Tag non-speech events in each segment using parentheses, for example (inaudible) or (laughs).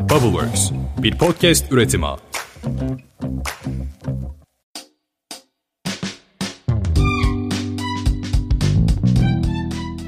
Bubbleworks, bir podcast üretimi.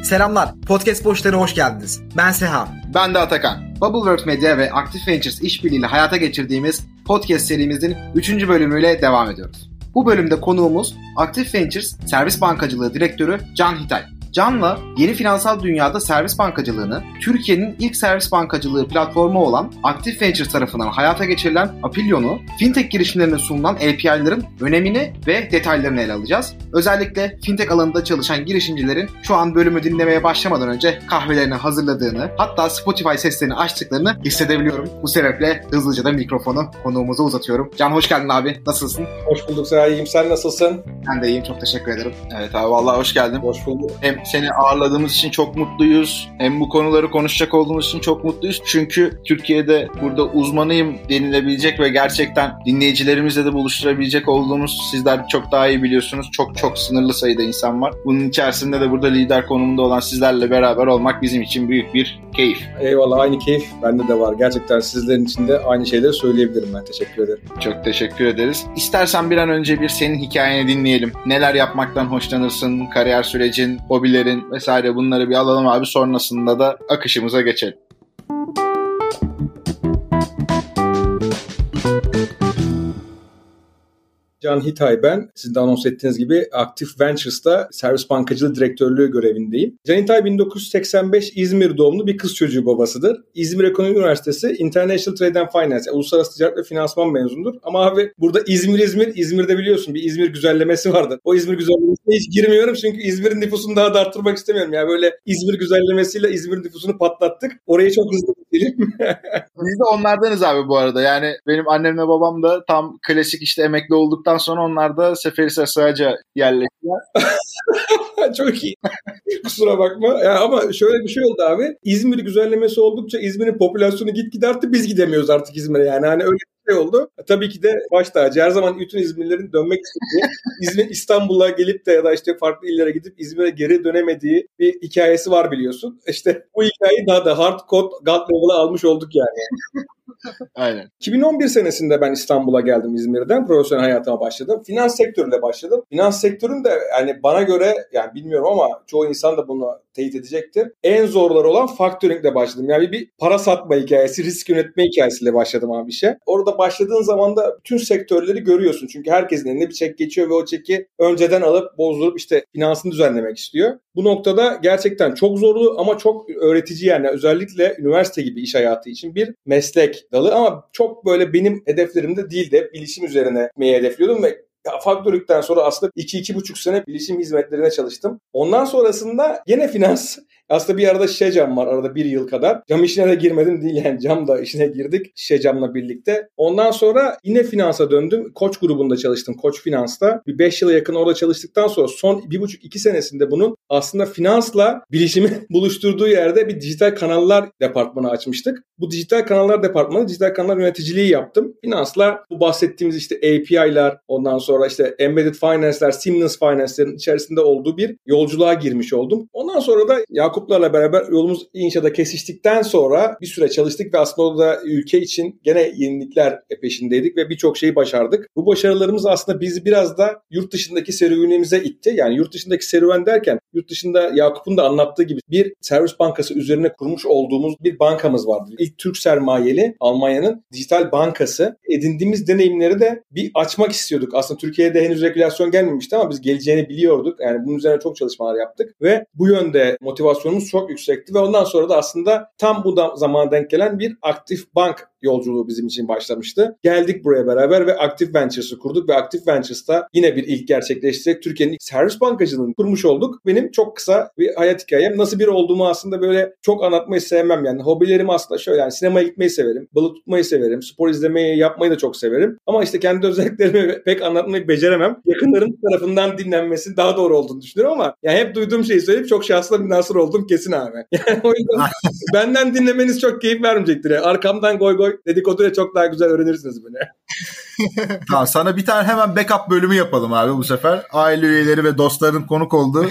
Selamlar, Podcast Boşları'na hoş geldiniz. Ben Seha. Ben de Atakan. Bubbleworks Media ve Active Ventures işbirliğiyle hayata geçirdiğimiz podcast serimizin 3. bölümüyle devam ediyoruz. Bu bölümde konuğumuz Active Ventures Servis Bankacılığı Direktörü Can Hitay. Can'la yeni finansal dünyada servis bankacılığını Türkiye'nin ilk servis bankacılığı platformu olan Active Ventures tarafından hayata geçirilen Apillion'u, fintech girişimlerine sunulan API'ların önemini ve detaylarını ele alacağız. Özellikle fintech alanında çalışan girişimcilerin şu an bölümü dinlemeye başlamadan önce kahvelerini hazırladığını, hatta Spotify seslerini açtıklarını hissedebiliyorum. Bu sebeple hızlıca da mikrofonu konuğumuza uzatıyorum. Can hoş geldin abi. Nasılsın? Hoş bulduk Seha. İyiyim. Sen nasılsın? Ben de iyiyim. Çok teşekkür ederim. Evet abi vallahi hoş geldin. Hoş bulduk. Hem seni ağırladığımız için çok mutluyuz. Hem bu konuları konuşacak olduğumuz için çok mutluyuz. Çünkü Türkiye'de burada uzmanıyım denilebilecek ve gerçekten dinleyicilerimizle de buluşturabilecek olduğumuz sizler çok daha iyi biliyorsunuz. Çok çok sınırlı sayıda insan var. Bunun içerisinde de burada lider konumunda olan sizlerle beraber olmak bizim için büyük bir keyif. Eyvallah aynı keyif bende de var. Gerçekten sizlerin için de aynı şeyleri söyleyebilirim ben. Teşekkür ederim. Çok teşekkür ederiz. İstersen bir an önce bir senin hikayeni dinleyelim. Neler yapmaktan hoşlanırsın, kariyer sürecin, hobilerin vesaire bunları bir alalım abi. Sonrasında da akışımıza geçelim. Can Hitay ben. Sizin de anons ettiğiniz gibi Active Ventures'ta servis bankacılığı direktörlüğü görevindeyim. Can Hitay 1985 İzmir doğumlu bir kız çocuğu babasıdır. İzmir Ekonomi Üniversitesi International Trade and Finance, yani Uluslararası Ticaret ve Finansman mezunudur. Ama abi burada İzmir İzmir, İzmir'de biliyorsun bir İzmir güzellemesi vardır. O İzmir güzellemesine hiç girmiyorum çünkü İzmir'in nüfusunu daha da arttırmak istemiyorum. Yani böyle İzmir güzellemesiyle İzmir nüfusunu patlattık. Orayı çok hızlı bitirelim. Biz de onlardanız abi bu arada. Yani benim annemle babam da tam klasik işte emekli olduktan sonra onlar da Seferihisar Sığaca yerleştiler. (laughs) Çok iyi. Kusura bakma. Ya ama şöyle bir şey oldu abi. İzmir güzellemesi oldukça İzmir'in popülasyonu gitgide arttı. Biz gidemiyoruz artık İzmir'e yani. Hani öyle şey oldu. Tabii ki de baş tacı. Her zaman bütün İzmirlilerin dönmek istediği, (laughs) İzmir İstanbul'a gelip de ya da işte farklı illere gidip İzmir'e geri dönemediği bir hikayesi var biliyorsun. İşte bu hikayeyi daha da hard code God almış olduk yani. (laughs) Aynen. 2011 senesinde ben İstanbul'a geldim İzmir'den. Profesyonel hayatıma başladım. Finans sektörüyle başladım. Finans sektörün de yani bana göre yani bilmiyorum ama çoğu insan da bunu teyit edecektir. En zorları olan factoringle başladım. Yani bir para satma hikayesi, risk yönetme hikayesiyle başladım abi işe. Orada başladığın zaman da bütün sektörleri görüyorsun. Çünkü herkesin eline bir çek geçiyor ve o çeki önceden alıp bozdurup işte finansını düzenlemek istiyor. Bu noktada gerçekten çok zorlu ama çok öğretici yani özellikle üniversite gibi iş hayatı için bir meslek dalı ama çok böyle benim hedeflerimde değil de bilişim üzerine gitmeyi hedefliyordum ve faktörlükten sonra aslında 2-2,5 sene bilişim hizmetlerine çalıştım. Ondan sonrasında yine finans. Aslında bir arada şişe cam var arada bir yıl kadar. Cam işine de girmedim değil yani cam da işine girdik şişe camla birlikte. Ondan sonra yine finansa döndüm. Koç grubunda çalıştım. Koç Finans'ta. Bir 5 yıla yakın orada çalıştıktan sonra son 1,5-2 senesinde bunun aslında finansla bilişimi (laughs) buluşturduğu yerde bir dijital kanallar departmanı açmıştık. Bu dijital kanallar departmanı dijital kanallar yöneticiliği yaptım. Finansla bu bahsettiğimiz işte API'lar ondan sonra işte embedded finance'ler, seamless finance'lerin içerisinde olduğu bir yolculuğa girmiş oldum. Ondan sonra da Yakuplarla beraber yolumuz inşaada kesiştikten sonra bir süre çalıştık ve aslında orada ülke için gene yenilikler peşindeydik ve birçok şeyi başardık. Bu başarılarımız aslında bizi biraz da yurt dışındaki serüvenimize itti. Yani yurt dışındaki serüven derken yurt dışında Yakup'un da anlattığı gibi bir servis bankası üzerine kurmuş olduğumuz bir bankamız vardı. İlk Türk sermayeli Almanya'nın dijital bankası. Edindiğimiz deneyimleri de bir açmak istiyorduk. Aslında Türkiye'de henüz regülasyon gelmemişti ama biz geleceğini biliyorduk. Yani bunun üzerine çok çalışmalar yaptık ve bu yönde motivasyonumuz çok yüksekti ve ondan sonra da aslında tam bu da zamana denk gelen bir aktif bank yolculuğu bizim için başlamıştı. Geldik buraya beraber ve Active Ventures'ı kurduk ve Active Ventures'ta yine bir ilk gerçekleştirerek Türkiye'nin ilk servis bankacılığını kurmuş olduk. Benim çok kısa bir hayat hikayem. Nasıl bir olduğumu aslında böyle çok anlatmayı sevmem yani. Hobilerim aslında şöyle yani sinemaya gitmeyi severim, balık tutmayı severim, spor izlemeyi, yapmayı da çok severim. Ama işte kendi özelliklerimi (laughs) pek anlatmayı beceremem. Yakınlarım tarafından dinlenmesi daha doğru olduğunu düşünüyorum ama yani hep duyduğum şeyi söyleyip çok şanslı bir nasır oldum kesin abi. (laughs) Yani o yüzden (laughs) benden dinlemeniz çok keyif vermeyecektir. Yani arkamdan goy goy dedikoduyla çok daha güzel öğrenirsiniz bunu. (laughs) tamam sana bir tane hemen backup bölümü yapalım abi bu sefer. Aile üyeleri ve dostların konuk olduğu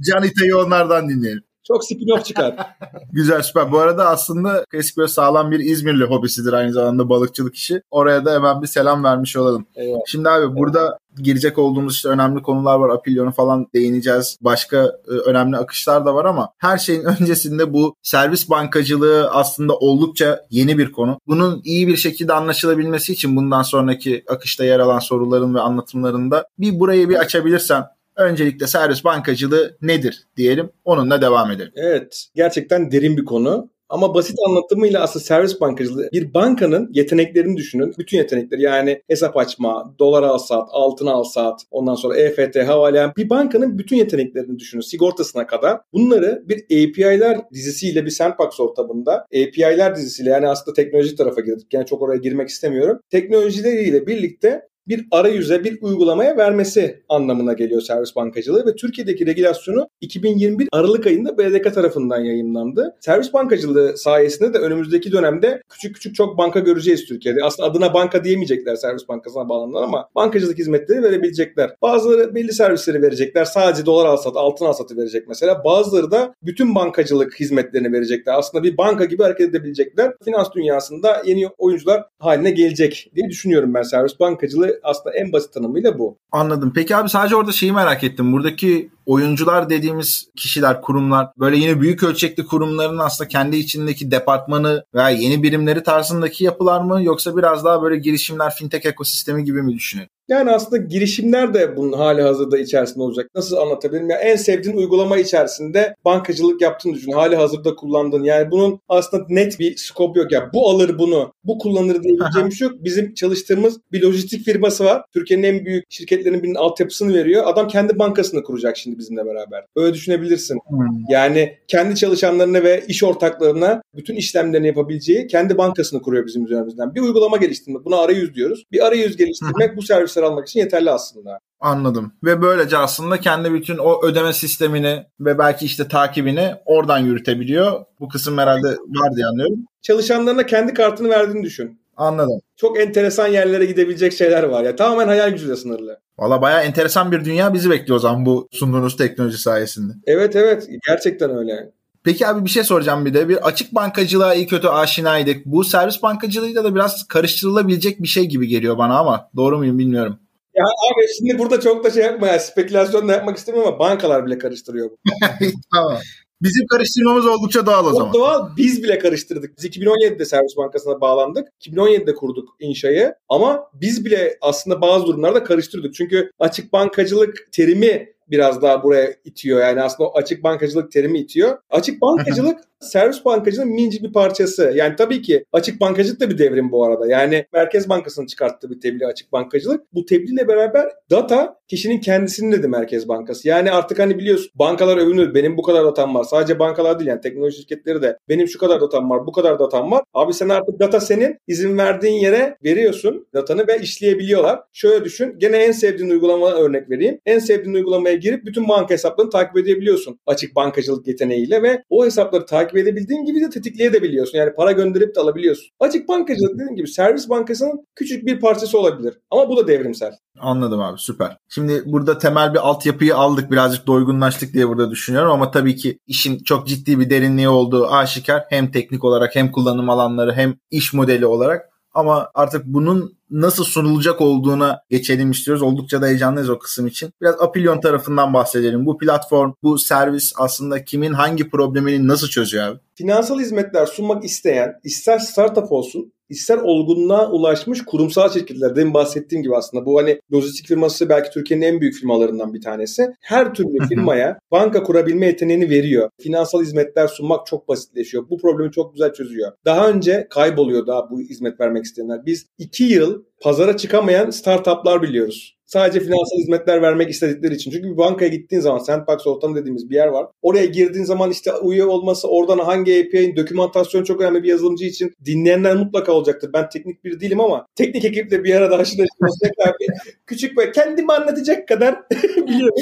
Can İtay'ı onlardan dinleyelim. Çok spin-off çıkar. (laughs) Güzel süper. Bu arada aslında klasik böyle sağlam bir İzmirli hobisidir aynı zamanda balıkçılık işi. Oraya da hemen bir selam vermiş olalım. Eyvallah. Şimdi abi burada girecek olduğumuz işte önemli konular var. Apilyon'a falan değineceğiz. Başka e, önemli akışlar da var ama her şeyin (laughs) öncesinde bu servis bankacılığı aslında oldukça yeni bir konu. Bunun iyi bir şekilde anlaşılabilmesi için bundan sonraki akışta yer alan soruların ve anlatımlarında bir burayı bir açabilirsen öncelikle servis bankacılığı nedir diyelim. Onunla devam edelim. Evet, gerçekten derin bir konu. Ama basit anlatımıyla aslında servis bankacılığı bir bankanın yeteneklerini düşünün. Bütün yetenekleri yani hesap açma, dolar al saat, altın al saat, ondan sonra EFT, havale. Bir bankanın bütün yeteneklerini düşünün sigortasına kadar. Bunları bir API'ler dizisiyle bir sandbox ortamında API'ler dizisiyle yani aslında teknoloji tarafa girdik. Yani çok oraya girmek istemiyorum. Teknolojileriyle birlikte bir arayüze, bir uygulamaya vermesi anlamına geliyor servis bankacılığı ve Türkiye'deki regülasyonu 2021 Aralık ayında BDK tarafından yayınlandı. Servis bankacılığı sayesinde de önümüzdeki dönemde küçük küçük çok banka göreceğiz Türkiye'de. Aslında adına banka diyemeyecekler servis bankasına bağlananlar ama bankacılık hizmetleri verebilecekler. Bazıları belli servisleri verecekler. Sadece dolar alsat, altın alsatı verecek mesela. Bazıları da bütün bankacılık hizmetlerini verecekler. Aslında bir banka gibi hareket edebilecekler. Finans dünyasında yeni oyuncular haline gelecek diye düşünüyorum ben servis bankacılığı aslında en basit tanımıyla bu. Anladım. Peki abi sadece orada şeyi merak ettim. Buradaki oyuncular dediğimiz kişiler, kurumlar böyle yeni büyük ölçekli kurumların aslında kendi içindeki departmanı veya yeni birimleri tarzındaki yapılar mı yoksa biraz daha böyle girişimler, fintech ekosistemi gibi mi düşünün? Yani aslında girişimler de bunun hali hazırda içerisinde olacak. Nasıl anlatabilirim? Yani en sevdiğin uygulama içerisinde bankacılık yaptığını düşün. Hali hazırda kullandığın. Yani bunun aslında net bir skop yok. Yani bu alır bunu, bu kullanır diyebileceğim (laughs) bir şey yok. Bizim çalıştığımız bir lojistik firması var. Türkiye'nin en büyük şirketlerinin birinin altyapısını veriyor. Adam kendi bankasını kuracak şimdi bizimle beraber. Öyle düşünebilirsin. Hmm. Yani kendi çalışanlarına ve iş ortaklarına bütün işlemlerini yapabileceği kendi bankasını kuruyor bizim üzerimizden. Bir uygulama geliştirmek. Buna arayüz diyoruz. Bir arayüz geliştirmek bu servisler almak için yeterli aslında. Anladım. Ve böylece aslında kendi bütün o ödeme sistemini ve belki işte takibini oradan yürütebiliyor. Bu kısım herhalde var diye anlıyorum. Çalışanlarına kendi kartını verdiğini düşün. Anladım. Çok enteresan yerlere gidebilecek şeyler var ya. Tamamen hayal gücüyle sınırlı. Valla bayağı enteresan bir dünya bizi bekliyor o zaman bu sunduğunuz teknoloji sayesinde. Evet evet gerçekten öyle. Peki abi bir şey soracağım bir de. Bir açık bankacılığa iyi kötü aşinaydık. Bu servis bankacılığıyla da biraz karıştırılabilecek bir şey gibi geliyor bana ama doğru muyum bilmiyorum. Ya abi şimdi burada çok da şey yapma ya spekülasyon da yapmak istemiyorum ama bankalar bile karıştırıyor bu. (laughs) tamam. Bizim karıştırmamız oldukça doğal o Çok zaman. doğal biz bile karıştırdık. Biz 2017'de Servis Bankası'na bağlandık. 2017'de kurduk inşayı ama biz bile aslında bazı durumlarda karıştırdık. Çünkü açık bankacılık terimi biraz daha buraya itiyor. Yani aslında o açık bankacılık terimi itiyor. Açık bankacılık servis bankacılığının minicik bir parçası. Yani tabii ki açık bankacılık da bir devrim bu arada. Yani Merkez Bankası'nın çıkarttığı bir tebliğ açık bankacılık. Bu tebliğle beraber data kişinin kendisinin dedi Merkez Bankası. Yani artık hani biliyorsun bankalar övünür. Benim bu kadar datam var. Sadece bankalar değil yani teknoloji şirketleri de benim şu kadar datam var, bu kadar datam var. Abi sen artık data senin izin verdiğin yere veriyorsun datanı ve işleyebiliyorlar. Şöyle düşün. Gene en sevdiğin uygulama örnek vereyim. En sevdiğin uygulamaya girip bütün banka hesaplarını takip edebiliyorsun. Açık bankacılık yeteneğiyle ve o hesapları takip edebildiğin gibi de tetikleyebiliyorsun. Yani para gönderip de alabiliyorsun. Açık bankacılık dediğim gibi servis bankasının küçük bir parçası olabilir. Ama bu da devrimsel. Anladım abi süper. Şimdi burada temel bir altyapıyı aldık birazcık doygunlaştık diye burada düşünüyorum ama tabii ki işin çok ciddi bir derinliği olduğu aşikar. Hem teknik olarak hem kullanım alanları hem iş modeli olarak ama artık bunun nasıl sunulacak olduğuna geçelim istiyoruz. Oldukça da heyecanlıyız o kısım için. Biraz Apilyon tarafından bahsedelim. Bu platform, bu servis aslında kimin hangi problemini nasıl çözüyor abi? Finansal hizmetler sunmak isteyen, ister startup olsun, ister olgunluğa ulaşmış kurumsal şirketler. Demin bahsettiğim gibi aslında bu hani lojistik firması belki Türkiye'nin en büyük firmalarından bir tanesi. Her türlü firmaya banka kurabilme yeteneğini veriyor. Finansal hizmetler sunmak çok basitleşiyor. Bu problemi çok güzel çözüyor. Daha önce kayboluyor daha bu hizmet vermek isteyenler. Biz iki yıl pazara çıkamayan startuplar biliyoruz. Sadece finansal hizmetler vermek istedikleri için. Çünkü bir bankaya gittiğin zaman sandbox ortamı dediğimiz bir yer var. Oraya girdiğin zaman işte üye olması, oradan hangi API'nin dokümantasyon çok önemli bir yazılımcı için dinleyenler mutlaka olacaktır. Ben teknik bir değilim ama teknik ekiple bir arada haşır bir (laughs) küçük ve kendimi anlatacak kadar (laughs) biliyorum.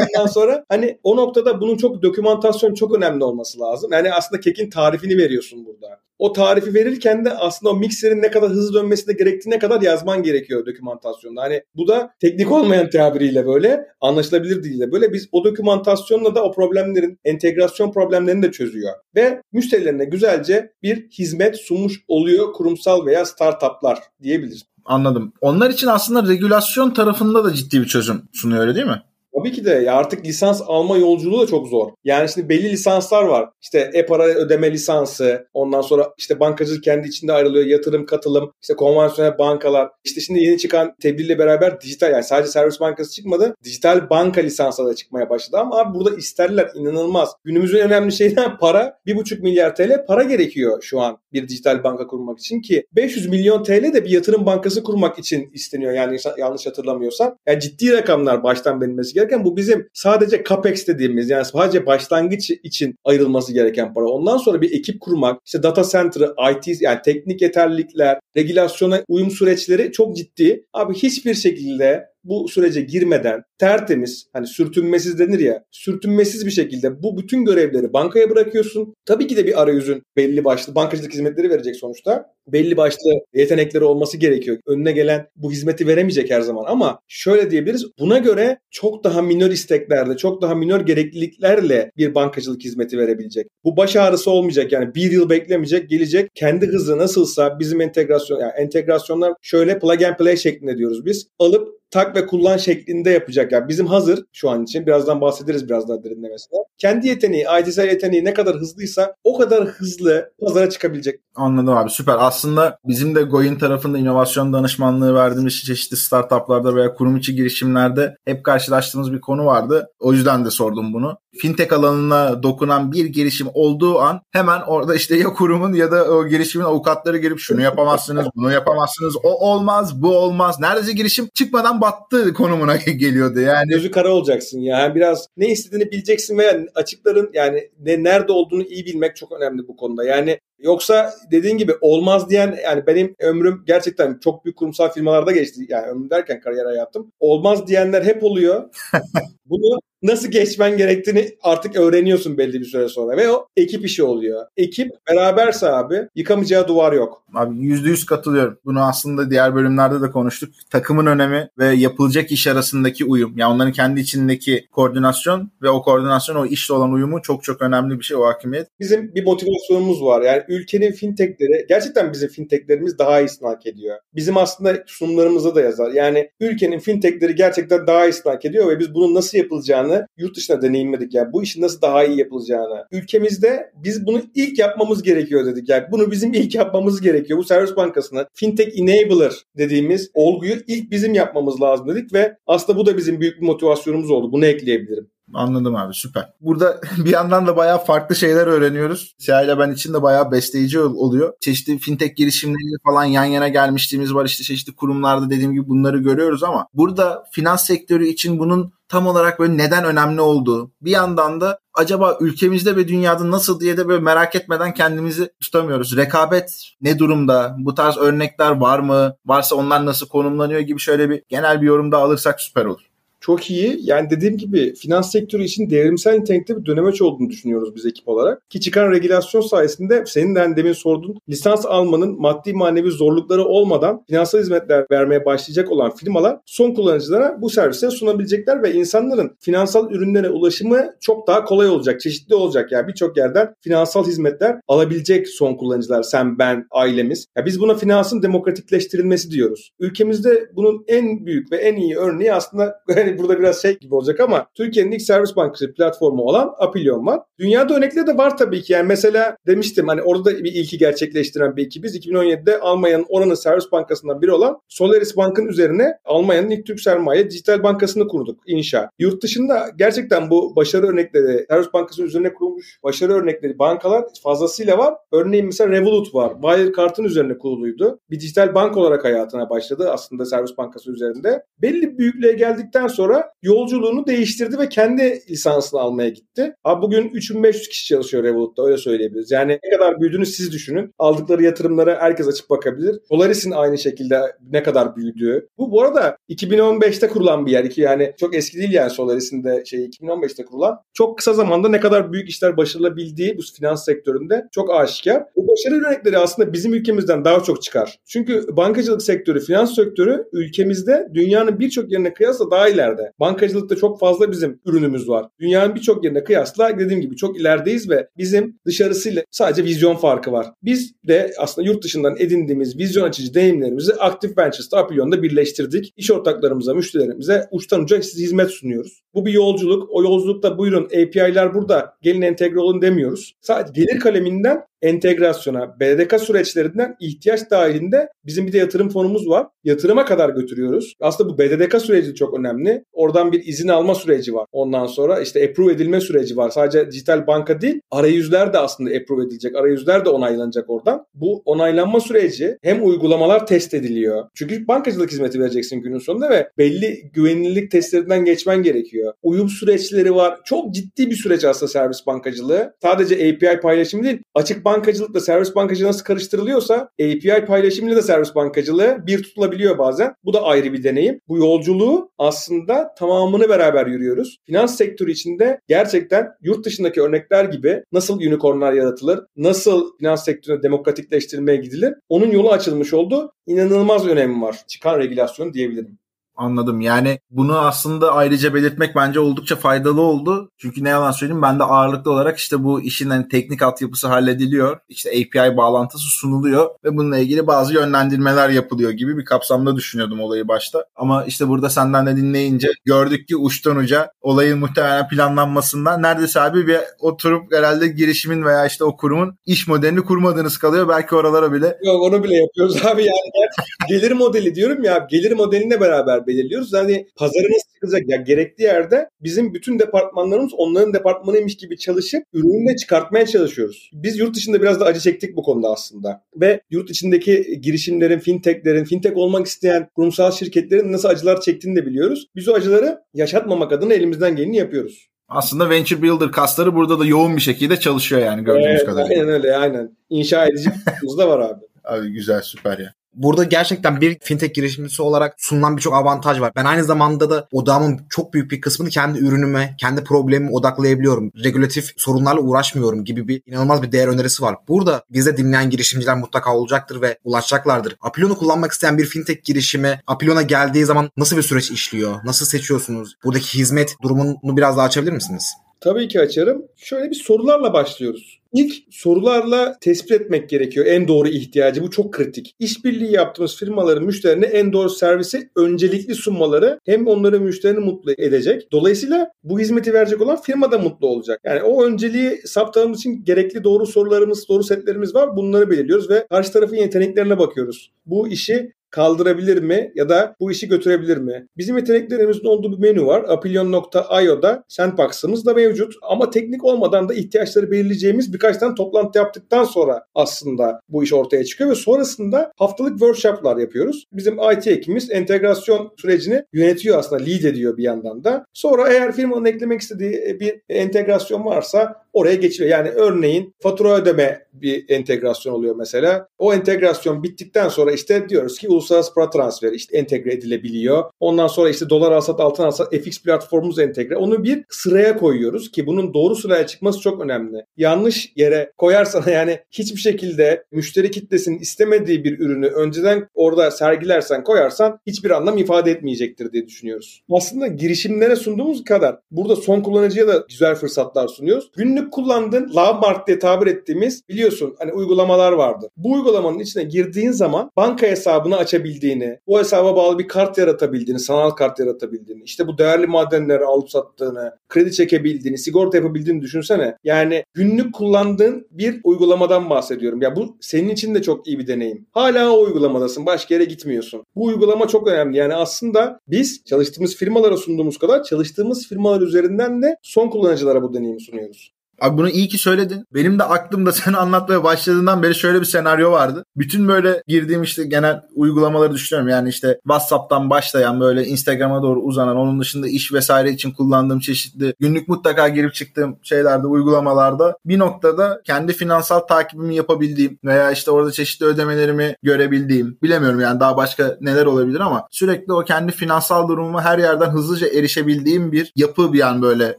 Ondan sonra hani o noktada bunun çok dokümantasyon çok önemli olması lazım. Yani aslında kekin tarifini veriyorsun burada. o tarifi verirken de aslında o mikserin ne kadar hızlı dönmesine gerektiğine kadar yazman gerekiyor dokümantasyonda. Hani bu da teknik olmayan tabiriyle böyle anlaşılabilir diliyle böyle biz o dokümantasyonla da o problemlerin entegrasyon problemlerini de çözüyor. Ve müşterilerine güzelce bir hizmet sunmuş oluyor kurumsal veya startuplar diyebiliriz. Anladım. Onlar için aslında regülasyon tarafında da ciddi bir çözüm sunuyor öyle değil mi? Tabii ki de ya artık lisans alma yolculuğu da çok zor. Yani şimdi belli lisanslar var. İşte e-para ödeme lisansı, ondan sonra işte bankacılık kendi içinde ayrılıyor. Yatırım, katılım, işte konvansiyonel bankalar. İşte şimdi yeni çıkan tebliğle beraber dijital yani sadece servis bankası çıkmadı. Dijital banka lisansları da çıkmaya başladı ama abi burada isterler inanılmaz. Günümüzün önemli şeyinden (laughs) para. 1,5 milyar TL para gerekiyor şu an bir dijital banka kurmak için ki 500 milyon TL de bir yatırım bankası kurmak için isteniyor yani yanlış hatırlamıyorsam. Yani ciddi rakamlar baştan gerekiyor derken bu bizim sadece capex dediğimiz yani sadece başlangıç için ayrılması gereken para. Ondan sonra bir ekip kurmak, işte data center'ı, IT yani teknik yeterlilikler, regülasyona uyum süreçleri çok ciddi. Abi hiçbir şekilde bu sürece girmeden tertemiz hani sürtünmesiz denir ya sürtünmesiz bir şekilde bu bütün görevleri bankaya bırakıyorsun. Tabii ki de bir arayüzün belli başlı bankacılık hizmetleri verecek sonuçta. Belli başlı yetenekleri olması gerekiyor. Önüne gelen bu hizmeti veremeyecek her zaman ama şöyle diyebiliriz. Buna göre çok daha minör isteklerde, çok daha minör gerekliliklerle bir bankacılık hizmeti verebilecek. Bu baş ağrısı olmayacak yani bir yıl beklemeyecek, gelecek. Kendi hızı nasılsa bizim entegrasyon yani entegrasyonlar şöyle plug and play şeklinde diyoruz biz. Alıp tak ve kullan şeklinde yapacak. Yani bizim hazır şu an için. Birazdan bahsederiz biraz daha derinlemesine. Kendi yeteneği, ITSL yeteneği ne kadar hızlıysa o kadar hızlı pazara çıkabilecek. Anladım abi süper. Aslında bizim de Goyin tarafında inovasyon danışmanlığı verdiğimiz çeşitli startuplarda veya kurum içi girişimlerde hep karşılaştığımız bir konu vardı. O yüzden de sordum bunu. Fintech alanına dokunan bir girişim olduğu an hemen orada işte ya kurumun ya da o girişimin avukatları gelip şunu yapamazsınız, bunu yapamazsınız, o olmaz, bu olmaz. Neredeyse girişim çıkmadan battı konumuna (laughs) geliyordu yani. Gözü kara olacaksın ya. Biraz ne istediğini bileceksin veya açıkların yani ne nerede olduğunu iyi bilmek çok önemli bu konuda. Yani Yoksa dediğin gibi olmaz diyen yani benim ömrüm gerçekten çok büyük kurumsal firmalarda geçti. Yani ömrüm derken kariyer hayatım. Olmaz diyenler hep oluyor. (laughs) Bunu nasıl geçmen gerektiğini artık öğreniyorsun belli bir süre sonra ve o ekip işi oluyor. Ekip beraberse abi yıkamayacağı duvar yok. Abi yüzde yüz katılıyorum. Bunu aslında diğer bölümlerde de konuştuk. Takımın önemi ve yapılacak iş arasındaki uyum. Yani onların kendi içindeki koordinasyon ve o koordinasyon o işle olan uyumu çok çok önemli bir şey o hakimiyet. Bizim bir motivasyonumuz var. Yani ülkenin fintechleri gerçekten bizim fintechlerimiz daha iyisini hak ediyor. Bizim aslında sunumlarımızda da yazar. Yani ülkenin fintechleri gerçekten daha iyisini hak ediyor ve biz bunun nasıl yapılacağını yurt dışında deneyimledik. Yani bu işin nasıl daha iyi yapılacağını. Ülkemizde biz bunu ilk yapmamız gerekiyor dedik. Yani bunu bizim ilk yapmamız gerekiyor. Bu servis bankasına fintech enabler dediğimiz olguyu ilk bizim yapmamız lazım dedik ve aslında bu da bizim büyük bir motivasyonumuz oldu. Bunu ekleyebilirim. Anladım abi süper. Burada (laughs) bir yandan da bayağı farklı şeyler öğreniyoruz. Siyah ile ben için de bayağı besleyici oluyor. Çeşitli fintech girişimleriyle falan yan yana gelmişliğimiz var. İşte çeşitli kurumlarda dediğim gibi bunları görüyoruz ama burada finans sektörü için bunun tam olarak böyle neden önemli olduğu bir yandan da acaba ülkemizde ve dünyada nasıl diye de böyle merak etmeden kendimizi tutamıyoruz. Rekabet ne durumda? Bu tarz örnekler var mı? Varsa onlar nasıl konumlanıyor gibi şöyle bir genel bir yorum da alırsak süper olur çok iyi. Yani dediğim gibi finans sektörü için devrimsel nitelikte bir dönemeç olduğunu düşünüyoruz biz ekip olarak. Ki çıkan regülasyon sayesinde senin de demin sorduğun lisans almanın maddi manevi zorlukları olmadan finansal hizmetler vermeye başlayacak olan firmalar son kullanıcılara bu servisleri sunabilecekler ve insanların finansal ürünlere ulaşımı çok daha kolay olacak, çeşitli olacak. Yani birçok yerden finansal hizmetler alabilecek son kullanıcılar, sen, ben, ailemiz. Ya biz buna finansın demokratikleştirilmesi diyoruz. Ülkemizde bunun en büyük ve en iyi örneği aslında (laughs) hani burada biraz şey gibi olacak ama Türkiye'nin ilk servis bankası platformu olan Apilyon var. Dünyada örnekleri de var tabii ki. Yani mesela demiştim hani orada bir ilki gerçekleştiren bir ekibiz. 2017'de Almanya'nın oranın servis bankasından biri olan Solaris Bank'ın üzerine Almanya'nın ilk Türk sermaye dijital bankasını kurduk inşa. Yurt dışında gerçekten bu başarı örnekleri servis bankası üzerine kurulmuş başarı örnekleri bankalar fazlasıyla var. Örneğin mesela Revolut var. Wirecard'ın üzerine kuruluydu. Bir dijital bank olarak hayatına başladı aslında servis bankası üzerinde. Belli büyüklüğe geldikten sonra yolculuğunu değiştirdi ve kendi lisansını almaya gitti. Abi bugün 3500 kişi çalışıyor Revolut'ta öyle söyleyebiliriz. Yani ne kadar büyüdüğünü siz düşünün. Aldıkları yatırımlara herkes açıp bakabilir. Polaris'in aynı şekilde ne kadar büyüdüğü. Bu bu arada 2015'te kurulan bir yer. Yani çok eski değil yani Solaris'in de şey 2015'te kurulan. Çok kısa zamanda ne kadar büyük işler başarılabildiği bu finans sektöründe çok aşikar. Bu başarı örnekleri aslında bizim ülkemizden daha çok çıkar. Çünkü bankacılık sektörü, finans sektörü ülkemizde dünyanın birçok yerine kıyasla daha ileride. Bankacılıkta çok fazla bizim ürünümüz var. Dünyanın birçok yerine kıyasla dediğim gibi çok ilerideyiz ve bizim dışarısıyla sadece vizyon farkı var. Biz de aslında yurt dışından edindiğimiz vizyon açıcı deneyimlerimizi Active Ventures'ta Apillion'da birleştirdik. İş ortaklarımıza, müşterilerimize uçtan uca hizmet sunuyoruz. Bu bir yolculuk. O yolculukta buyurun API'ler burada gelin entegre olun demiyoruz. Sadece gelir kaleminden entegrasyona, BDK süreçlerinden ihtiyaç dahilinde bizim bir de yatırım fonumuz var. Yatırıma kadar götürüyoruz. Aslında bu BDDK süreci çok önemli. Oradan bir izin alma süreci var. Ondan sonra işte approve edilme süreci var. Sadece dijital banka değil, arayüzler de aslında approve edilecek. Arayüzler de onaylanacak oradan. Bu onaylanma süreci hem uygulamalar test ediliyor. Çünkü bankacılık hizmeti vereceksin günün sonunda ve belli güvenilirlik testlerinden geçmen gerekiyor. Uyum süreçleri var. Çok ciddi bir süreç aslında servis bankacılığı. Sadece API paylaşımı değil, açık bankacılıkla servis bankacılığı nasıl karıştırılıyorsa API paylaşımıyla da servis bankacılığı bir tutulabiliyor bazen. Bu da ayrı bir deneyim. Bu yolculuğu aslında tamamını beraber yürüyoruz. Finans sektörü içinde gerçekten yurt dışındaki örnekler gibi nasıl unicornlar yaratılır, nasıl finans sektörüne demokratikleştirmeye gidilir onun yolu açılmış oldu. İnanılmaz önemi var. Çıkan regülasyon diyebilirim. Anladım. Yani bunu aslında ayrıca belirtmek bence oldukça faydalı oldu. Çünkü ne yalan söyleyeyim ben de ağırlıklı olarak işte bu işin hani teknik altyapısı hallediliyor. İşte API bağlantısı sunuluyor ve bununla ilgili bazı yönlendirmeler yapılıyor gibi bir kapsamda düşünüyordum olayı başta. Ama işte burada senden de dinleyince gördük ki uçtan uca olayın muhtemelen planlanmasından neredeyse abi bir oturup herhalde girişimin veya işte o kurumun iş modelini kurmadığınız kalıyor. Belki oralara bile. Yok onu bile yapıyoruz (laughs) abi yani. gelir modeli diyorum ya gelir modeline beraber belirliyoruz. Yani pazarı nasıl çıkacak? Ya gerektiği yerde bizim bütün departmanlarımız onların departmanıymış gibi çalışıp ürünü çıkartmaya çalışıyoruz. Biz yurt dışında biraz da acı çektik bu konuda aslında. Ve yurt içindeki girişimlerin, fintechlerin, fintech olmak isteyen kurumsal şirketlerin nasıl acılar çektiğini de biliyoruz. Biz o acıları yaşatmamak adına elimizden geleni yapıyoruz. Aslında Venture Builder kasları burada da yoğun bir şekilde çalışıyor yani gördüğümüz evet, kadarıyla. Aynen öyle aynen. İnşa edici (laughs) da var abi. Abi güzel süper ya. Burada gerçekten bir fintech girişimcisi olarak sunulan birçok avantaj var. Ben aynı zamanda da odağımın çok büyük bir kısmını kendi ürünüme, kendi problemime odaklayabiliyorum. Regülatif sorunlarla uğraşmıyorum gibi bir inanılmaz bir değer önerisi var. Burada bize dinleyen girişimciler mutlaka olacaktır ve ulaşacaklardır. Apilon'u kullanmak isteyen bir fintech girişimi Apilon'a geldiği zaman nasıl bir süreç işliyor? Nasıl seçiyorsunuz? Buradaki hizmet durumunu biraz daha açabilir misiniz? Tabii ki açarım. Şöyle bir sorularla başlıyoruz. İlk sorularla tespit etmek gerekiyor en doğru ihtiyacı. Bu çok kritik. İşbirliği yaptığımız firmaların müşterine en doğru servisi öncelikli sunmaları hem onların müşterini mutlu edecek. Dolayısıyla bu hizmeti verecek olan firma da mutlu olacak. Yani o önceliği saptağımız için gerekli doğru sorularımız, doğru setlerimiz var. Bunları belirliyoruz ve karşı tarafın yeteneklerine bakıyoruz. Bu işi kaldırabilir mi ya da bu işi götürebilir mi? Bizim yeteneklerimizin olduğu bir menü var. Apillion.io'da Sandbox'ımız da mevcut. Ama teknik olmadan da ihtiyaçları belirleyeceğimiz birkaç tane toplantı yaptıktan sonra aslında bu iş ortaya çıkıyor ve sonrasında haftalık workshoplar yapıyoruz. Bizim IT ekibimiz entegrasyon sürecini yönetiyor aslında, lead ediyor bir yandan da. Sonra eğer firmanın eklemek istediği bir entegrasyon varsa oraya geçiyor. Yani örneğin fatura ödeme bir entegrasyon oluyor mesela. O entegrasyon bittikten sonra işte diyoruz ki uluslararası para transferi işte entegre edilebiliyor. Ondan sonra işte dolar alsat altın alsat FX platformumuz entegre. Onu bir sıraya koyuyoruz ki bunun doğru sıraya çıkması çok önemli. Yanlış yere koyarsan (laughs) yani hiçbir şekilde müşteri kitlesinin istemediği bir ürünü önceden orada sergilersen koyarsan hiçbir anlam ifade etmeyecektir diye düşünüyoruz. Aslında girişimlere sunduğumuz kadar burada son kullanıcıya da güzel fırsatlar sunuyoruz. Günlük kullandığın Lovemart diye tabir ettiğimiz biliyorsun hani uygulamalar vardı. Bu uygulamanın içine girdiğin zaman banka hesabını açabildiğini, bu hesaba bağlı bir kart yaratabildiğini, sanal kart yaratabildiğini, işte bu değerli madenleri alıp sattığını, kredi çekebildiğini, sigorta yapabildiğini düşünsene. Yani günlük kullandığın bir uygulamadan bahsediyorum. Ya bu senin için de çok iyi bir deneyim. Hala o uygulamadasın. Başka yere gitmiyorsun. Bu uygulama çok önemli. Yani aslında biz çalıştığımız firmalara sunduğumuz kadar çalıştığımız firmalar üzerinden de son kullanıcılara bu deneyimi sunuyoruz. Abi bunu iyi ki söyledin. Benim de aklımda (laughs) sen anlatmaya başladığından beri şöyle bir senaryo vardı. Bütün böyle girdiğim işte genel uygulamaları düşünüyorum. Yani işte WhatsApp'tan başlayan böyle Instagram'a doğru uzanan onun dışında iş vesaire için kullandığım çeşitli günlük mutlaka girip çıktığım şeylerde uygulamalarda bir noktada kendi finansal takibimi yapabildiğim veya işte orada çeşitli ödemelerimi görebildiğim bilemiyorum yani daha başka neler olabilir ama sürekli o kendi finansal durumumu her yerden hızlıca erişebildiğim bir yapı bir an böyle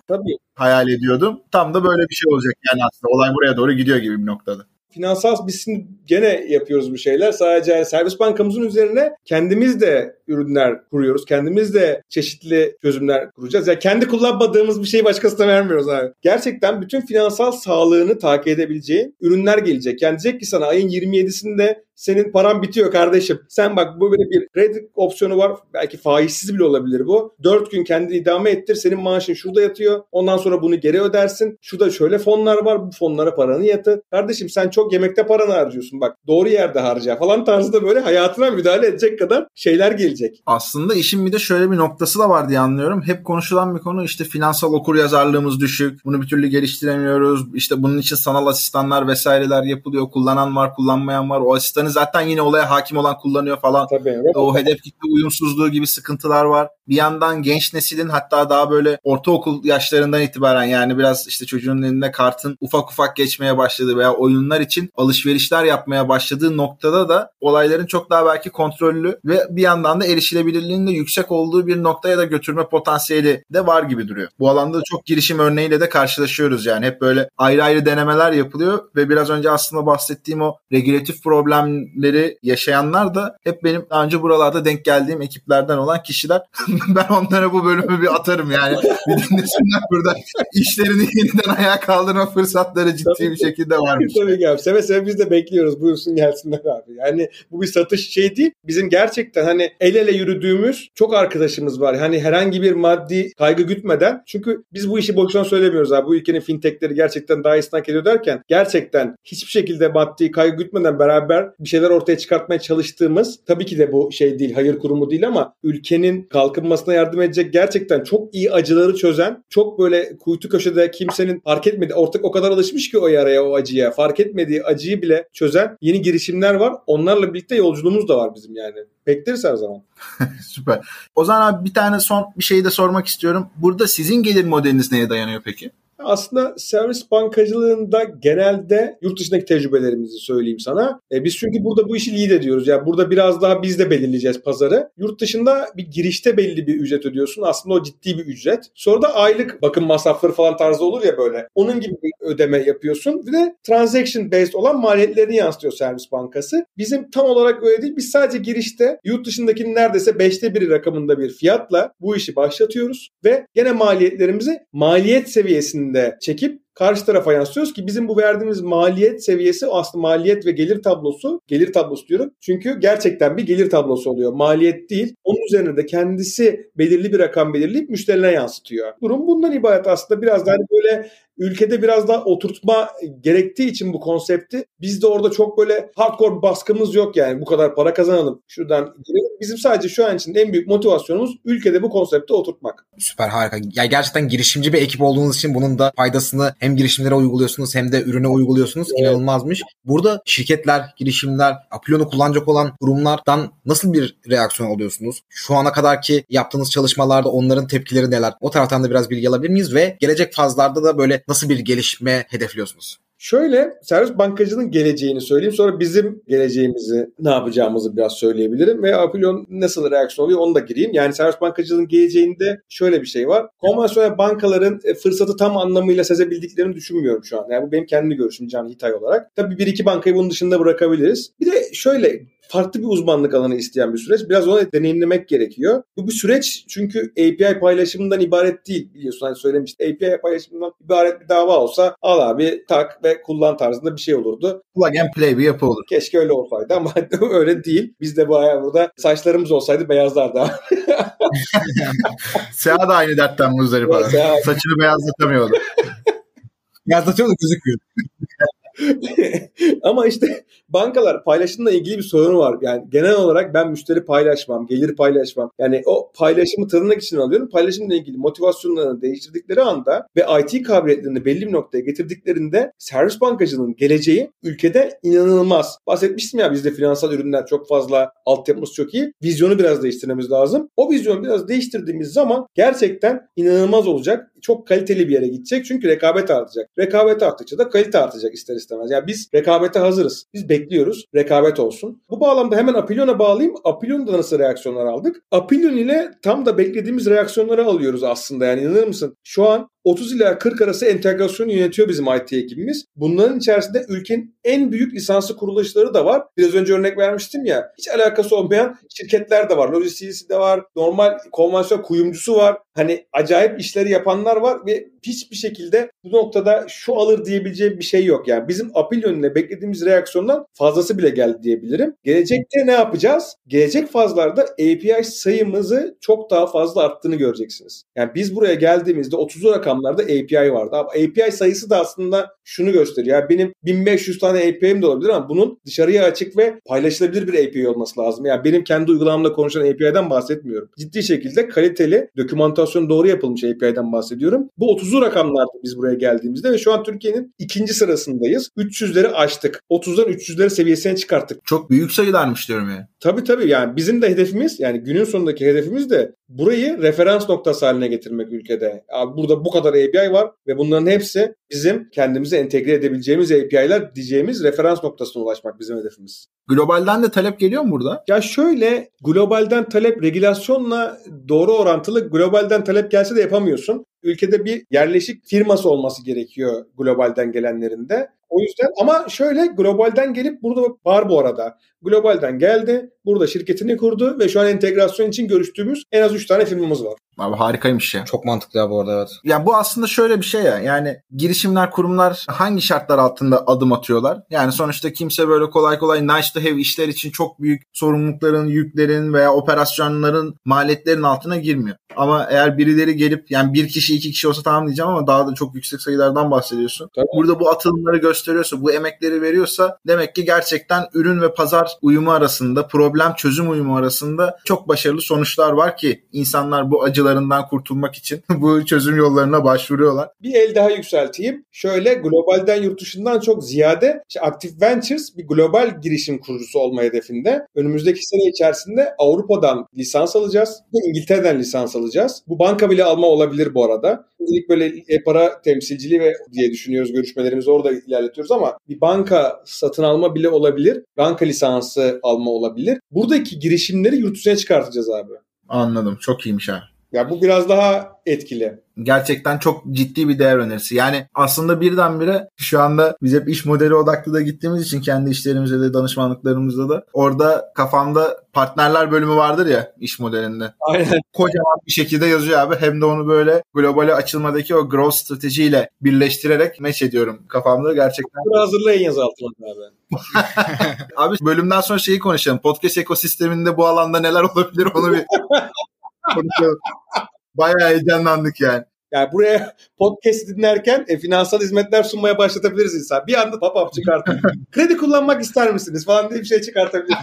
Tabii. Hayal ediyordum. Tam da böyle bir şey olacak yani aslında olay buraya doğru gidiyor gibi bir noktada. Finansal biz şimdi gene yapıyoruz bu şeyler. Sadece servis bankamızın üzerine kendimiz de ürünler kuruyoruz. Kendimiz de çeşitli çözümler kuracağız. Yani kendi kullanmadığımız bir şeyi başkasına vermiyoruz abi. Gerçekten bütün finansal sağlığını takip edebileceğin ürünler gelecek. Yani diyecek ki sana ayın 27'sinde senin paran bitiyor kardeşim. Sen bak bu böyle bir kredi opsiyonu var. Belki faizsiz bile olabilir bu. 4 gün kendini idame ettir. Senin maaşın şurada yatıyor. Ondan sonra bunu geri ödersin. Şurada şöyle fonlar var. Bu fonlara paranı yatır. Kardeşim sen çok yemekte paranı harcıyorsun. Bak doğru yerde harca falan tarzında böyle hayatına müdahale edecek kadar şeyler gelecek. Aslında işin bir de şöyle bir noktası da var diye anlıyorum. Hep konuşulan bir konu işte finansal okur yazarlığımız düşük. Bunu bir türlü geliştiremiyoruz. İşte bunun için sanal asistanlar vesaireler yapılıyor. Kullanan var, kullanmayan var. O asistanı zaten yine olaya hakim olan kullanıyor falan. Tabii. O hedef kitle uyumsuzluğu gibi sıkıntılar var. Bir yandan genç neslin hatta daha böyle ortaokul yaşlarından itibaren yani biraz işte çocuğun elinde kartın ufak ufak geçmeye başladığı veya oyunlar için alışverişler yapmaya başladığı noktada da olayların çok daha belki kontrollü ve bir yandan da erişilebilirliğinin de yüksek olduğu bir noktaya da götürme potansiyeli de var gibi duruyor. Bu alanda da çok girişim örneğiyle de karşılaşıyoruz yani. Hep böyle ayrı ayrı denemeler yapılıyor ve biraz önce aslında bahsettiğim o regülatif problemleri yaşayanlar da hep benim daha önce buralarda denk geldiğim ekiplerden olan kişiler. (laughs) ben onlara bu bölümü bir atarım yani. Bir dinlesinler burada işlerini yeniden ayağa kaldırma fırsatları ciddi Tabii bir ki. şekilde varmış. Tabii ki abi. Seve seve biz de bekliyoruz. Buyursun gelsinler abi. Yani bu bir satış şey değil. Bizim gerçekten hani el ele yürüdüğümüz çok arkadaşımız var. Hani herhangi bir maddi kaygı gütmeden. Çünkü biz bu işi boşuna söylemiyoruz abi. Bu ülkenin fintechleri gerçekten daha iyisini hak ediyor derken gerçekten hiçbir şekilde maddi kaygı gütmeden beraber bir şeyler ortaya çıkartmaya çalıştığımız tabii ki de bu şey değil, hayır kurumu değil ama ülkenin kalkınmasına yardım edecek gerçekten çok iyi acıları çözen, çok böyle kuytu köşede kimsenin fark etmediği, ortak o kadar alışmış ki o yaraya, o acıya, fark etmediği acıyı bile çözen yeni girişimler var. Onlarla birlikte yolculuğumuz da var bizim yani. Bekleriz her zaman. (laughs) Süper. O zaman abi bir tane son bir şey de sormak istiyorum. Burada sizin gelir modeliniz neye dayanıyor peki? Aslında servis bankacılığında genelde yurt dışındaki tecrübelerimizi söyleyeyim sana. E, biz çünkü burada bu işi lead ediyoruz. Yani burada biraz daha biz de belirleyeceğiz pazarı. Yurt dışında bir girişte belli bir ücret ödüyorsun. Aslında o ciddi bir ücret. Sonra da aylık bakım masrafları falan tarzı olur ya böyle. Onun gibi bir ödeme yapıyorsun. Bir de transaction based olan maliyetlerini yansıtıyor servis bankası. Bizim tam olarak öyle değil. Biz sadece girişte yurt dışındakinin neredeyse beşte biri rakamında bir fiyatla bu işi başlatıyoruz. Ve gene maliyetlerimizi maliyet seviyesinde çekip karşı tarafa yansıtıyoruz ki bizim bu verdiğimiz maliyet seviyesi aslında maliyet ve gelir tablosu, gelir tablosu diyorum. Çünkü gerçekten bir gelir tablosu oluyor. Maliyet değil. Onun üzerine de kendisi belirli bir rakam belirleyip müşterine yansıtıyor. Durum bundan ibaret aslında biraz daha hani böyle ülkede biraz daha oturtma gerektiği için bu konsepti biz de orada çok böyle hardcore baskımız yok yani bu kadar para kazanalım şuradan girelim. Bizim sadece şu an için en büyük motivasyonumuz ülkede bu konsepti oturtmak. Süper harika. Ya gerçekten girişimci bir ekip olduğunuz için bunun da faydasını hem girişimlere uyguluyorsunuz hem de ürüne uyguluyorsunuz. Evet. İnanılmazmış. Burada şirketler, girişimler, Apilon'u kullanacak olan kurumlardan nasıl bir reaksiyon alıyorsunuz? Şu ana kadarki yaptığınız çalışmalarda onların tepkileri neler? O taraftan da biraz bilgi alabilir miyiz? Ve gelecek fazlarda da böyle nasıl bir gelişme hedefliyorsunuz? Şöyle servis bankacılığının geleceğini söyleyeyim. Sonra bizim geleceğimizi ne yapacağımızı biraz söyleyebilirim. Ve Apilon nasıl reaksiyon oluyor onu da gireyim. Yani servis bankacılığının geleceğinde şöyle bir şey var. Konvansiyonel bankaların e, fırsatı tam anlamıyla sezebildiklerini düşünmüyorum şu an. Yani bu benim kendi görüşüm Can Hitay olarak. Tabii bir iki bankayı bunun dışında bırakabiliriz. Bir de şöyle farklı bir uzmanlık alanı isteyen bir süreç. Biraz onu deneyimlemek gerekiyor. Bu bir süreç çünkü API paylaşımından ibaret değil biliyorsun hani söylemiştim. API paylaşımından ibaret bir dava olsa al abi tak ve kullan tarzında bir şey olurdu. Plug and play bir yapı olur. Keşke öyle olsaydı ama (laughs) öyle değil. Biz de bayağı burada saçlarımız olsaydı beyazlardı. (laughs) Seha da aynı dertten muzdarip abi. Saçını beyazlatamıyordu. (laughs) Yazlatıyor da gözükmüyor. (laughs) Ama işte bankalar paylaşımla ilgili bir sorunu var. Yani genel olarak ben müşteri paylaşmam, gelir paylaşmam. Yani o paylaşımı tırnak için alıyorum. Paylaşımla ilgili motivasyonlarını değiştirdikleri anda ve IT kabiliyetlerini belli bir noktaya getirdiklerinde servis bankacılığının geleceği ülkede inanılmaz. Bahsetmiştim ya bizde finansal ürünler çok fazla, altyapımız çok iyi. Vizyonu biraz değiştirmemiz lazım. O vizyonu biraz değiştirdiğimiz zaman gerçekten inanılmaz olacak. Çok kaliteli bir yere gidecek çünkü rekabet artacak. Rekabet arttıkça da kalite artacak ister istemez. Yani biz rekabete hazırız. Biz bekliyoruz. Rekabet olsun. Bu bağlamda hemen Apillion'a bağlayayım. Apillion'da nasıl reaksiyonlar aldık? Apillion ile tam da beklediğimiz reaksiyonları alıyoruz aslında. Yani inanır mısın? Şu an 30 ila 40 arası entegrasyonu yönetiyor bizim IT ekibimiz. Bunların içerisinde ülkenin en büyük lisanslı kuruluşları da var. Biraz önce örnek vermiştim ya. Hiç alakası olmayan şirketler de var. Lojistikisi de var. Normal konvansiyon kuyumcusu var. Hani acayip işleri yapanlar var ve hiçbir şekilde bu noktada şu alır diyebileceğim bir şey yok. Yani bizim apil yönüne beklediğimiz reaksiyondan fazlası bile geldi diyebilirim. Gelecekte ne yapacağız? Gelecek fazlarda API sayımızı çok daha fazla arttığını göreceksiniz. Yani biz buraya geldiğimizde 30 rakamlarda API vardı. Ama API sayısı da aslında şunu gösteriyor. Yani benim 1500 tane API'm de olabilir ama bunun dışarıya açık ve paylaşılabilir bir API olması lazım. Yani benim kendi uygulamamda konuşan API'den bahsetmiyorum. Ciddi şekilde kaliteli, dokümantasyon doğru yapılmış API'den bahsediyorum. Bu 30'lu rakamlardı biz buraya geldiğimizde ve şu an Türkiye'nin ikinci sırasındayız. 300'leri aştık. 30'dan 300'leri seviyesine çıkarttık. Çok büyük sayılarmış diyorum yani. Tabii tabii yani bizim de hedefimiz yani günün sonundaki hedefimiz de burayı referans noktası haline getirmek ülkede. Abi burada bu kadar API var ve bunların hepsi bizim kendimizi entegre edebileceğimiz API'ler diyeceğimiz referans noktasına ulaşmak bizim hedefimiz. Globalden de talep geliyor mu burada? Ya şöyle globalden talep regülasyonla doğru orantılı globalden talep gelse de yapamıyorsun. Ülkede bir yerleşik firması olması gerekiyor globalden gelenlerin de. O yüzden ama şöyle globalden gelip burada var bu arada. Globalden geldi, burada şirketini kurdu ve şu an entegrasyon için görüştüğümüz en az 3 tane firmamız var. Abi harikaymış ya. Çok mantıklı ya bu arada evet. Ya bu aslında şöyle bir şey ya. Yani girişimler, kurumlar hangi şartlar altında adım atıyorlar? Yani sonuçta kimse böyle kolay kolay nice to have işler için çok büyük sorumlulukların, yüklerin veya operasyonların, maliyetlerin altına girmiyor. Ama eğer birileri gelip yani bir kişi iki kişi olsa tamam diyeceğim ama daha da çok yüksek sayılardan bahsediyorsun. Tabii. Burada bu atılımları gösteriyorsa, bu emekleri veriyorsa demek ki gerçekten ürün ve pazar uyumu arasında, problem çözüm uyumu arasında çok başarılı sonuçlar var ki insanlar bu acılarından kurtulmak için (laughs) bu çözüm yollarına başvuruyorlar. Bir el daha yükselteyim. Şöyle globalden yurt dışından çok ziyade işte Active Ventures bir global girişim kurucusu olma hedefinde. Önümüzdeki sene içerisinde Avrupa'dan lisans alacağız İngiltere'den lisans alacağız. Bu banka bile alma olabilir bu arada. İlk böyle e-para temsilciliği ve diye düşünüyoruz görüşmelerimizi orada ilerletiyoruz ama bir banka satın alma bile olabilir. Banka lisansı alma olabilir. Buradaki girişimleri yurt dışına çıkartacağız abi. Anladım. Çok iyiymiş ha. Ya bu biraz daha etkili. Gerçekten çok ciddi bir değer önerisi. Yani aslında birdenbire şu anda biz hep iş modeli odaklı da gittiğimiz için kendi işlerimizde de danışmanlıklarımızda da orada kafamda partnerler bölümü vardır ya iş modelinde. Aynen. Kocaman bir şekilde yazıyor abi. Hem de onu böyle globale açılmadaki o growth stratejiyle birleştirerek meç ediyorum kafamda gerçekten. Bunu hazırlayın yaz altına abi. (laughs) Abi bölümden sonra şeyi konuşalım. Podcast ekosisteminde bu alanda neler olabilir onu bir (laughs) konuşalım. Bayağı heyecanlandık yani. Yani buraya podcast dinlerken e, finansal hizmetler sunmaya başlatabiliriz insan. Bir anda pop-up çıkartıp kredi kullanmak ister misiniz falan diye bir şey çıkartabiliriz.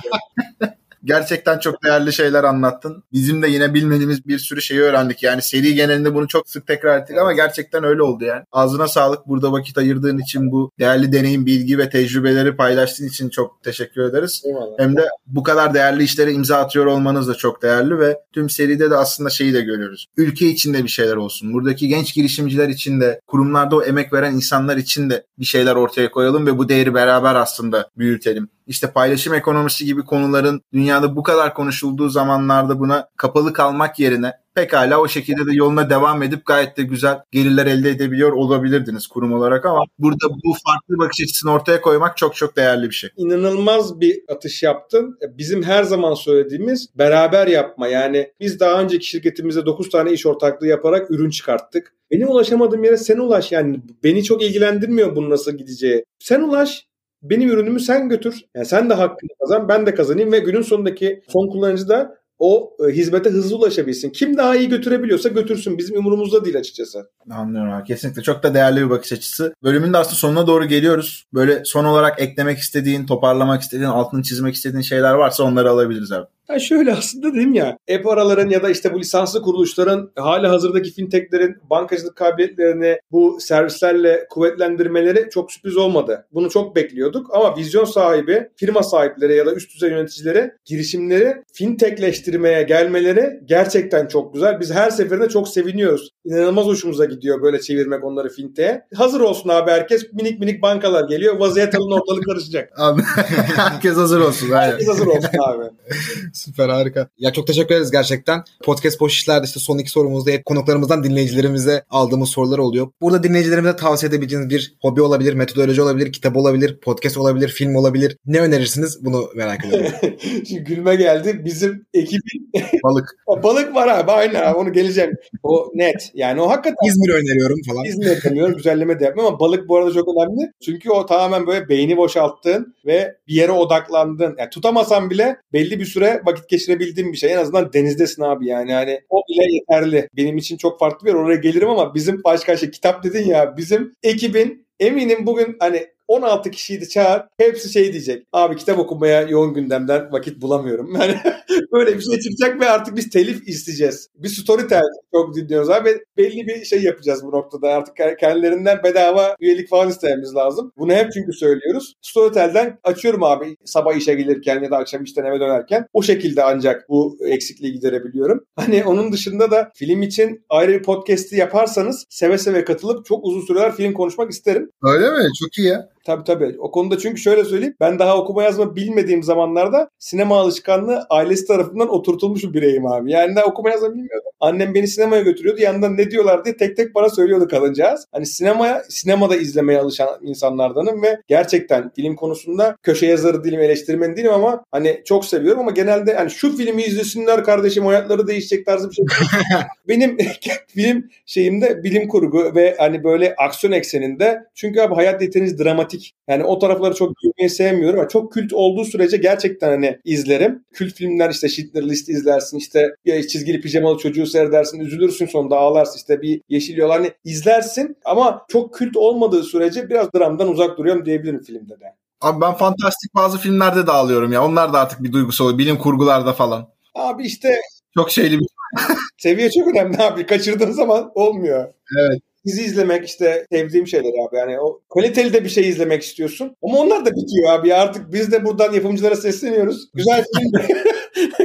Gerçekten çok değerli şeyler anlattın. Bizim de yine bilmediğimiz bir sürü şeyi öğrendik. Yani seri genelinde bunu çok sık tekrar ettik ama gerçekten öyle oldu yani. Ağzına sağlık. Burada vakit ayırdığın için bu değerli deneyim, bilgi ve tecrübeleri paylaştığın için çok teşekkür ederiz. Eyvallah. Hem de bu kadar değerli işlere imza atıyor olmanız da çok değerli ve tüm seride de aslında şeyi de görüyoruz. Ülke içinde bir şeyler olsun. Buradaki genç girişimciler için de, kurumlarda o emek veren insanlar için de bir şeyler ortaya koyalım ve bu değeri beraber aslında büyütelim. İşte paylaşım ekonomisi gibi konuların dünyada bu kadar konuşulduğu zamanlarda buna kapalı kalmak yerine pekala o şekilde de yoluna devam edip gayet de güzel gelirler elde edebiliyor olabilirdiniz kurum olarak ama burada bu farklı bakış açısını ortaya koymak çok çok değerli bir şey. İnanılmaz bir atış yaptın. Bizim her zaman söylediğimiz beraber yapma. Yani biz daha önceki şirketimizde 9 tane iş ortaklığı yaparak ürün çıkarttık. Benim ulaşamadığım yere sen ulaş. Yani beni çok ilgilendirmiyor bunun nasıl gideceği. Sen ulaş. Benim ürünümü sen götür. Yani sen de hakkını kazan, ben de kazanayım ve günün sonundaki son kullanıcı da o e, hizmete hızlı ulaşabilsin. Kim daha iyi götürebiliyorsa götürsün. Bizim umurumuzda değil açıkçası. Anlıyorum abi. Kesinlikle çok da değerli bir bakış açısı. Bölümün de aslında sonuna doğru geliyoruz. Böyle son olarak eklemek istediğin, toparlamak istediğin, altını çizmek istediğin şeyler varsa onları alabiliriz abi. Ha şöyle aslında dedim ya app araların ya da işte bu lisanslı kuruluşların hali hazırdaki fintechlerin bankacılık kabiliyetlerini bu servislerle kuvvetlendirmeleri çok sürpriz olmadı. Bunu çok bekliyorduk ama vizyon sahibi, firma sahipleri ya da üst düzey yöneticileri girişimleri fintechleştirmeye gelmeleri gerçekten çok güzel. Biz her seferinde çok seviniyoruz. İnanılmaz hoşumuza gidiyor böyle çevirmek onları fintech'e. Hazır olsun abi herkes minik minik bankalar geliyor. Vaziyet alın ortalık karışacak. (laughs) Abi, herkes hazır olsun. Aynen. Herkes hazır olsun abi. (laughs) Süper harika. Ya çok teşekkür ederiz gerçekten. Podcast Boş İşler'de işte son iki sorumuzda hep konuklarımızdan dinleyicilerimize aldığımız sorular oluyor. Burada dinleyicilerimize tavsiye edebileceğiniz bir hobi olabilir, metodoloji olabilir, kitap olabilir, podcast olabilir, film olabilir. Ne önerirsiniz? Bunu merak ediyorum. (laughs) Şimdi gülme geldi. Bizim ekibin Balık. (laughs) balık var abi aynen abi onu geleceğim. O net. Yani o hakikaten İzmir öneriyorum falan. İzmir yapamıyorum. Güzelleme de yapmıyorum ama balık bu arada çok önemli. Çünkü o tamamen böyle beyni boşalttığın ve bir yere odaklandığın. Yani tutamasan bile belli bir süre vakit geçirebildiğin bir şey. En azından denizdesin abi yani. Hani o bile yeterli. Benim için çok farklı bir yer. Oraya gelirim ama bizim başka şey kitap dedin ya. Bizim ekibin eminim bugün hani 16 kişiydi çağır. Hepsi şey diyecek. Abi kitap okumaya yoğun gündemden vakit bulamıyorum. (laughs) Yani böyle bir şey çıkacak ve artık biz telif isteyeceğiz. Bir storytel çok dinliyoruz abi. Belli bir şey yapacağız bu noktada. Artık kendilerinden bedava üyelik falan istememiz lazım. Bunu hep çünkü söylüyoruz. Storytel'den açıyorum abi sabah işe gelirken ya da akşam işten eve dönerken. O şekilde ancak bu eksikliği giderebiliyorum. (laughs) Hani onun dışında da film için ayrı bir podcast'i yaparsanız seve seve katılıp çok uzun süreler film konuşmak isterim. Öyle mi? Çok iyi ya. Tabii tabii. O konuda çünkü şöyle söyleyeyim. Ben daha okuma yazma bilmediğim zamanlarda sinema alışkanlığı ailesi tarafından oturtulmuş bir bireyim abi. Yani daha okuma yazma bilmiyordum. Annem beni sinemaya götürüyordu. Yanından ne diyorlar diye tek tek bana söylüyordu kadıncağız. Hani sinemaya, sinemada izlemeye alışan insanlardanım ve gerçekten film konusunda köşe yazarı değilim, eleştirmen değilim ama hani çok seviyorum ama genelde hani şu filmi izlesinler kardeşim hayatları değişecek tarzı bir şey. (laughs) Benim (laughs) film şeyimde bilim kurgu ve hani böyle aksiyon ekseninde çünkü abi hayat yeterince dramatik. Yani o tarafları çok görmeyi sevmiyorum ama çok kült olduğu sürece gerçekten hani izlerim. Kült filmler işte Schindler List izlersin işte ya çizgili pijamalı çocuğu seyredersin üzülürsün sonunda ağlarsın işte bir yeşil yol hani izlersin ama çok kült olmadığı sürece biraz dramdan uzak duruyorum diyebilirim filmde de. Abi ben fantastik bazı filmlerde de ağlıyorum ya. Onlar da artık bir duygusal oluyor. Bilim kurgularda falan. Abi işte Çok şeyli bir seviye çok önemli abi. Kaçırdığın zaman olmuyor. Evet. Dizi izlemek işte sevdiğim şeyler abi. Yani o kaliteli de bir şey izlemek istiyorsun. Ama onlar da bitiyor abi. Artık biz de buradan yapımcılara sesleniyoruz. Güzel film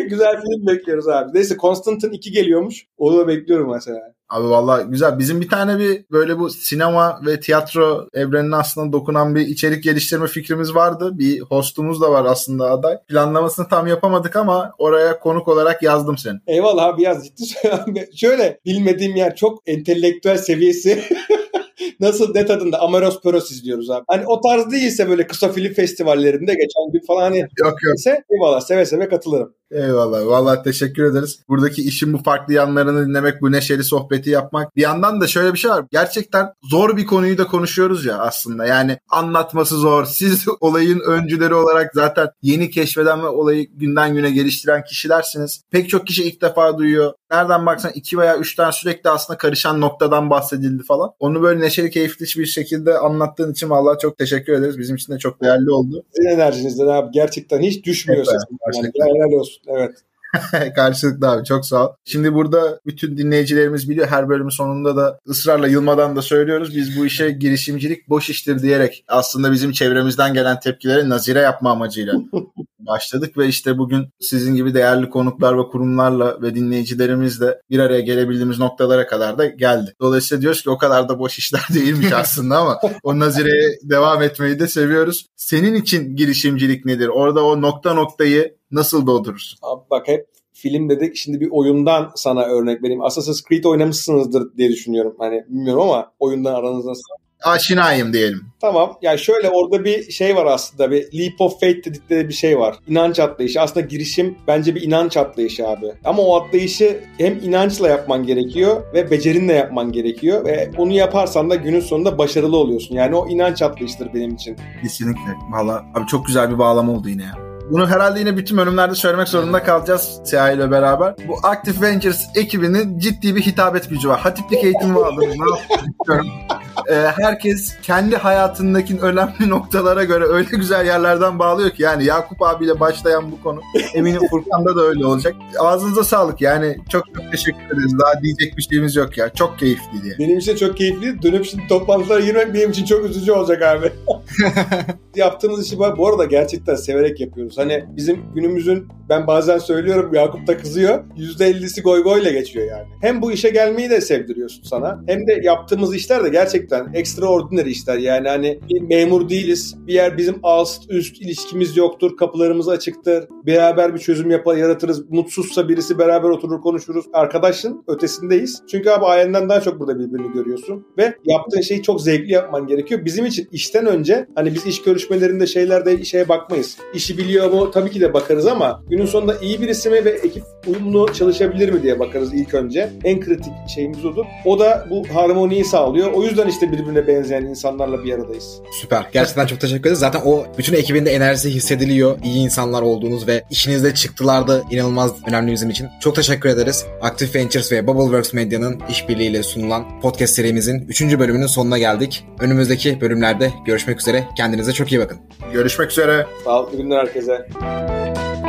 (laughs) güzel film bekliyoruz abi. Neyse Constantine 2 geliyormuş. Onu da bekliyorum mesela. Abi vallahi güzel. Bizim bir tane bir böyle bu sinema ve tiyatro evrenine aslında dokunan bir içerik geliştirme fikrimiz vardı. Bir hostumuz da var aslında aday. Planlamasını tam yapamadık ama oraya konuk olarak yazdım seni. Eyvallah abi yaz ciddi söylüyorum. (laughs) Şöyle bilmediğim yer çok entelektüel seviyesi. (laughs) Nasıl ne tadında Amaros Peros izliyoruz abi. Hani o tarz değilse böyle kısa film festivallerinde geçen gün falan hani Yok yok. ise eyvallah seve seve katılırım. Eyvallah. Vallahi teşekkür ederiz. Buradaki işin bu farklı yanlarını dinlemek, bu neşeli sohbeti yapmak. Bir yandan da şöyle bir şey var. Gerçekten zor bir konuyu da konuşuyoruz ya aslında. Yani anlatması zor. (laughs) Siz olayın öncüleri olarak zaten yeni keşfeden ve olayı günden güne geliştiren kişilersiniz. Pek çok kişi ilk defa duyuyor. Nereden baksan iki veya üç tane sürekli aslında karışan noktadan bahsedildi falan. Onu böyle neşeli, keyifli bir şekilde anlattığın için vallahi çok teşekkür ederiz. Bizim için de çok değerli oldu. Sizin enerjinizden abi gerçekten hiç düşmüyor Evet, sesim. Yani helal olsun. Evet. (laughs) Karşılıklı abi çok sağ ol. Şimdi burada bütün dinleyicilerimiz biliyor her bölümün sonunda da ısrarla yılmadan da söylüyoruz. Biz bu işe girişimcilik boş iştir diyerek aslında bizim çevremizden gelen tepkileri nazire yapma amacıyla (laughs) başladık ve işte bugün sizin gibi değerli konuklar ve kurumlarla ve dinleyicilerimizle bir araya gelebildiğimiz noktalara kadar da geldi. Dolayısıyla diyoruz ki o kadar da boş işler (laughs) değilmiş aslında ama o nazireye devam etmeyi de seviyoruz. Senin için girişimcilik nedir? Orada o nokta noktayı nasıl doldurursun? Abi bak hep film dedik. Şimdi bir oyundan sana örnek vereyim. Assassin's Creed oynamışsınızdır diye düşünüyorum. Hani bilmiyorum ama oyundan aranız nasıl? Aşinayım diyelim. Tamam. Yani şöyle orada bir şey var aslında. Bir leap of faith dedikleri bir şey var. İnanç atlayışı. Aslında girişim bence bir inanç atlayışı abi. Ama o atlayışı hem inançla yapman gerekiyor ve becerinle yapman gerekiyor. Ve onu yaparsan da günün sonunda başarılı oluyorsun. Yani o inanç atlayışıdır benim için. Kesinlikle. Valla abi çok güzel bir bağlama oldu yine ya. Bunu herhalde yine bütün bölümlerde söylemek zorunda kalacağız Siyah ile beraber. Bu Active Ventures ekibinin ciddi bir hitabet gücü var. Hatiplik eğitimi aldım. Ne yapıyorum? Ee, herkes kendi hayatındaki önemli (laughs) noktalara göre öyle güzel yerlerden bağlıyor ki yani Yakup abiyle başlayan bu konu eminim Furkan'da da öyle olacak. Ağzınıza sağlık yani çok çok teşekkür ederiz. Daha diyecek bir şeyimiz yok ya. Çok keyifli diye. Benim için çok keyifli. Dönüp şimdi toplantılara girmek benim için çok üzücü olacak abi. (laughs) Yaptığımız işi bu arada gerçekten severek yapıyoruz. Hani bizim günümüzün ben bazen söylüyorum Yakup da kızıyor. %50'si goy goyla geçiyor yani. Hem bu işe gelmeyi de sevdiriyorsun sana. Hem de yaptığımız işler de gerçekten extraordinary işler. Yani hani bir memur değiliz. Bir yer bizim alt üst ilişkimiz yoktur. Kapılarımız açıktır. Beraber bir çözüm yapar, yaratırız. Mutsuzsa birisi beraber oturur konuşuruz. Arkadaşın ötesindeyiz. Çünkü abi ailenden daha çok burada birbirini görüyorsun. Ve yaptığın şeyi çok zevkli yapman gerekiyor. Bizim için işten önce hani biz iş görüşmelerinde şeylerde şeye bakmayız. İşi biliyor mu? Tabii ki de bakarız ama günün sonunda iyi birisi mi ve ekip uyumlu çalışabilir mi diye bakarız ilk önce. En kritik şeyimiz odur. O da bu harmoniyi sağlıyor. O yüzden işte birbirine benzeyen insanlarla bir aradayız. Süper. Gerçekten çok teşekkür ederiz. Zaten o bütün ekibin de enerjisi hissediliyor. İyi insanlar olduğunuz ve işinizde çıktılarda inanılmaz önemli bizim için. Çok teşekkür ederiz. Active Ventures ve Bubbleworks Medya'nın işbirliğiyle sunulan podcast serimizin 3. bölümünün sonuna geldik. Önümüzdeki bölümlerde görüşmek üzere. Kendinize çok iyi bakın. Görüşmek üzere. Sağlıklı günler herkese.